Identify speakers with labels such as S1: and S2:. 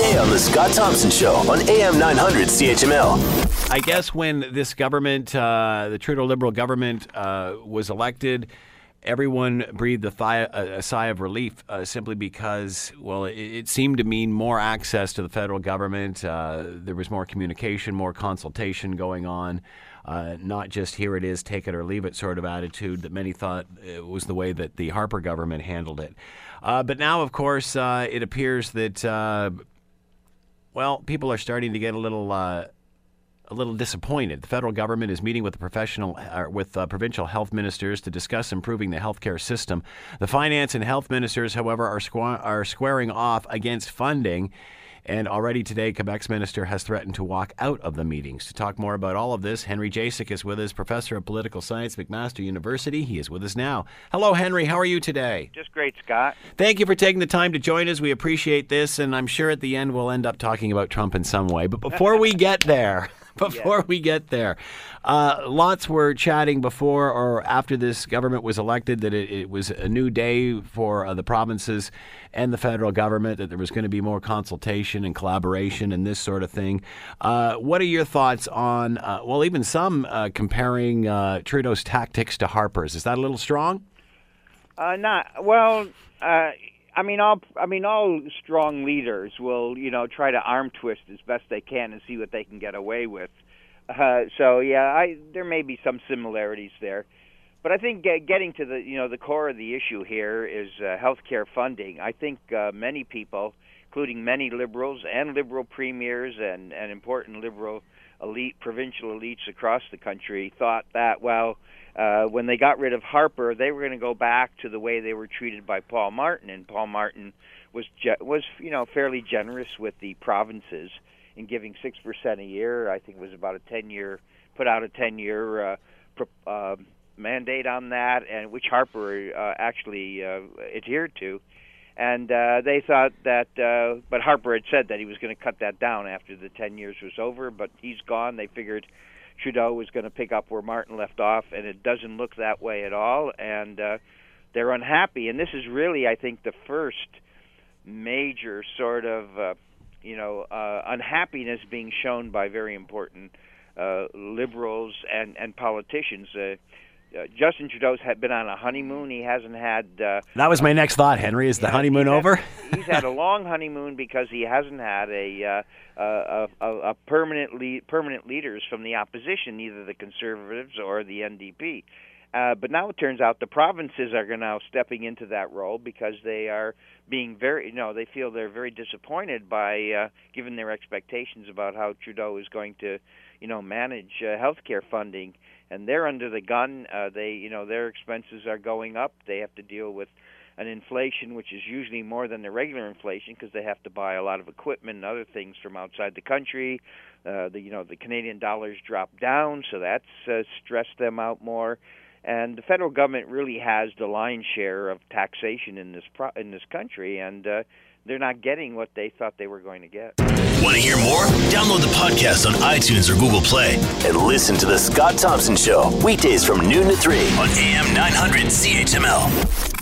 S1: weekday on The Scott Thompson Show on AM 900 CHML.
S2: I guess when this government, uh, the Trudeau Liberal government, uh, was elected, everyone breathed a, thigh, a, sigh of relief uh, simply because, well, it, it, seemed to mean more access to the federal government. Uh, there was more communication, more consultation going on. Uh, not just here it is, take it or leave it sort of attitude that many thought it was the way that the Harper government handled it. Uh, but now, of course, uh, it appears that, uh, well, people are starting to get a little uh, a little disappointed. The federal government is meeting with the professional uh, with uh, provincial health ministers to discuss improving the healthcare system. The finance and health ministers, however, are squ- are squaring off against funding. And already today, Quebec's minister has threatened to walk out of the meetings. To talk more about all of this, Henry Jacek is with us, professor of political science, McMaster University. He is with us now. Hello, Henry. How are you today?
S3: Just great, Scott.
S2: Thank you for taking the time to join us. We appreciate this, and I'm sure at the end we'll end up talking about Trump in some way. But before we get there, before yeah. we get there. Uh, lots were chatting before or after this government was elected that it, it was a new day for uh, the provinces and the federal government, that there was going to be more consultation and collaboration and this sort of thing. Uh, what are your thoughts on, uh, well, even some uh, comparing uh, Trudeau's tactics to Harper's? Is that a little strong?
S3: not, well, I mean, all I mean, all strong leaders will, you know, try to arm twist as best they can and see what they can get away with. Uh, so yeah, I there may be some similarities there, but I think get, getting to the you know the core of the issue here is uh, healthcare funding. I think uh, many people, including many liberals and liberal premiers and and important liberal elite provincial elites across the country, thought that well uh, when they got rid of Harper, they were going to go back to the way they were treated by Paul Martin, and Paul Martin was ge- was you know fairly generous with the provinces in giving six percent a year. I think it was about a ten year put out a ten year uh, pro- uh, mandate on that, and which Harper uh, actually uh, adhered to. And uh, they thought that, uh, but Harper had said that he was going to cut that down after the 10 years was over, but he's gone. They figured Trudeau was going to pick up where Martin left off, and it doesn't look that way at all. And uh, they're unhappy. And this is really, I think, the first major sort of, uh, you know, uh, unhappiness being shown by very important uh, liberals and and politicians. Uh, uh, Justin Trudeau's had been on a honeymoon. He hasn't had. Uh,
S2: that was my next thought, Henry. Is the know, honeymoon
S3: he's
S2: over?
S3: Had, he's had a long honeymoon because he hasn't had a uh, a, a, a permanent lead, permanent leaders from the opposition, either the Conservatives or the NDP. Uh, but now it turns out the provinces are now stepping into that role because they are being very, you know, they feel they're very disappointed by, uh, given their expectations about how Trudeau is going to, you know, manage uh, healthcare funding and they're under the gun. Uh, they, you know, their expenses are going up. They have to deal with an inflation which is usually more than the regular inflation because they have to buy a lot of equipment and other things from outside the country. Uh, the, you know, the Canadian dollars dropped down, so that's uh, stressed them out more. And the federal government really has the lion's share of taxation in this pro- in this country, and uh, they're not getting what they thought they were going to get.
S1: Want to hear more? Download the podcast on iTunes or Google Play and listen to The Scott Thompson Show weekdays from noon to 3 on AM 900 CHML.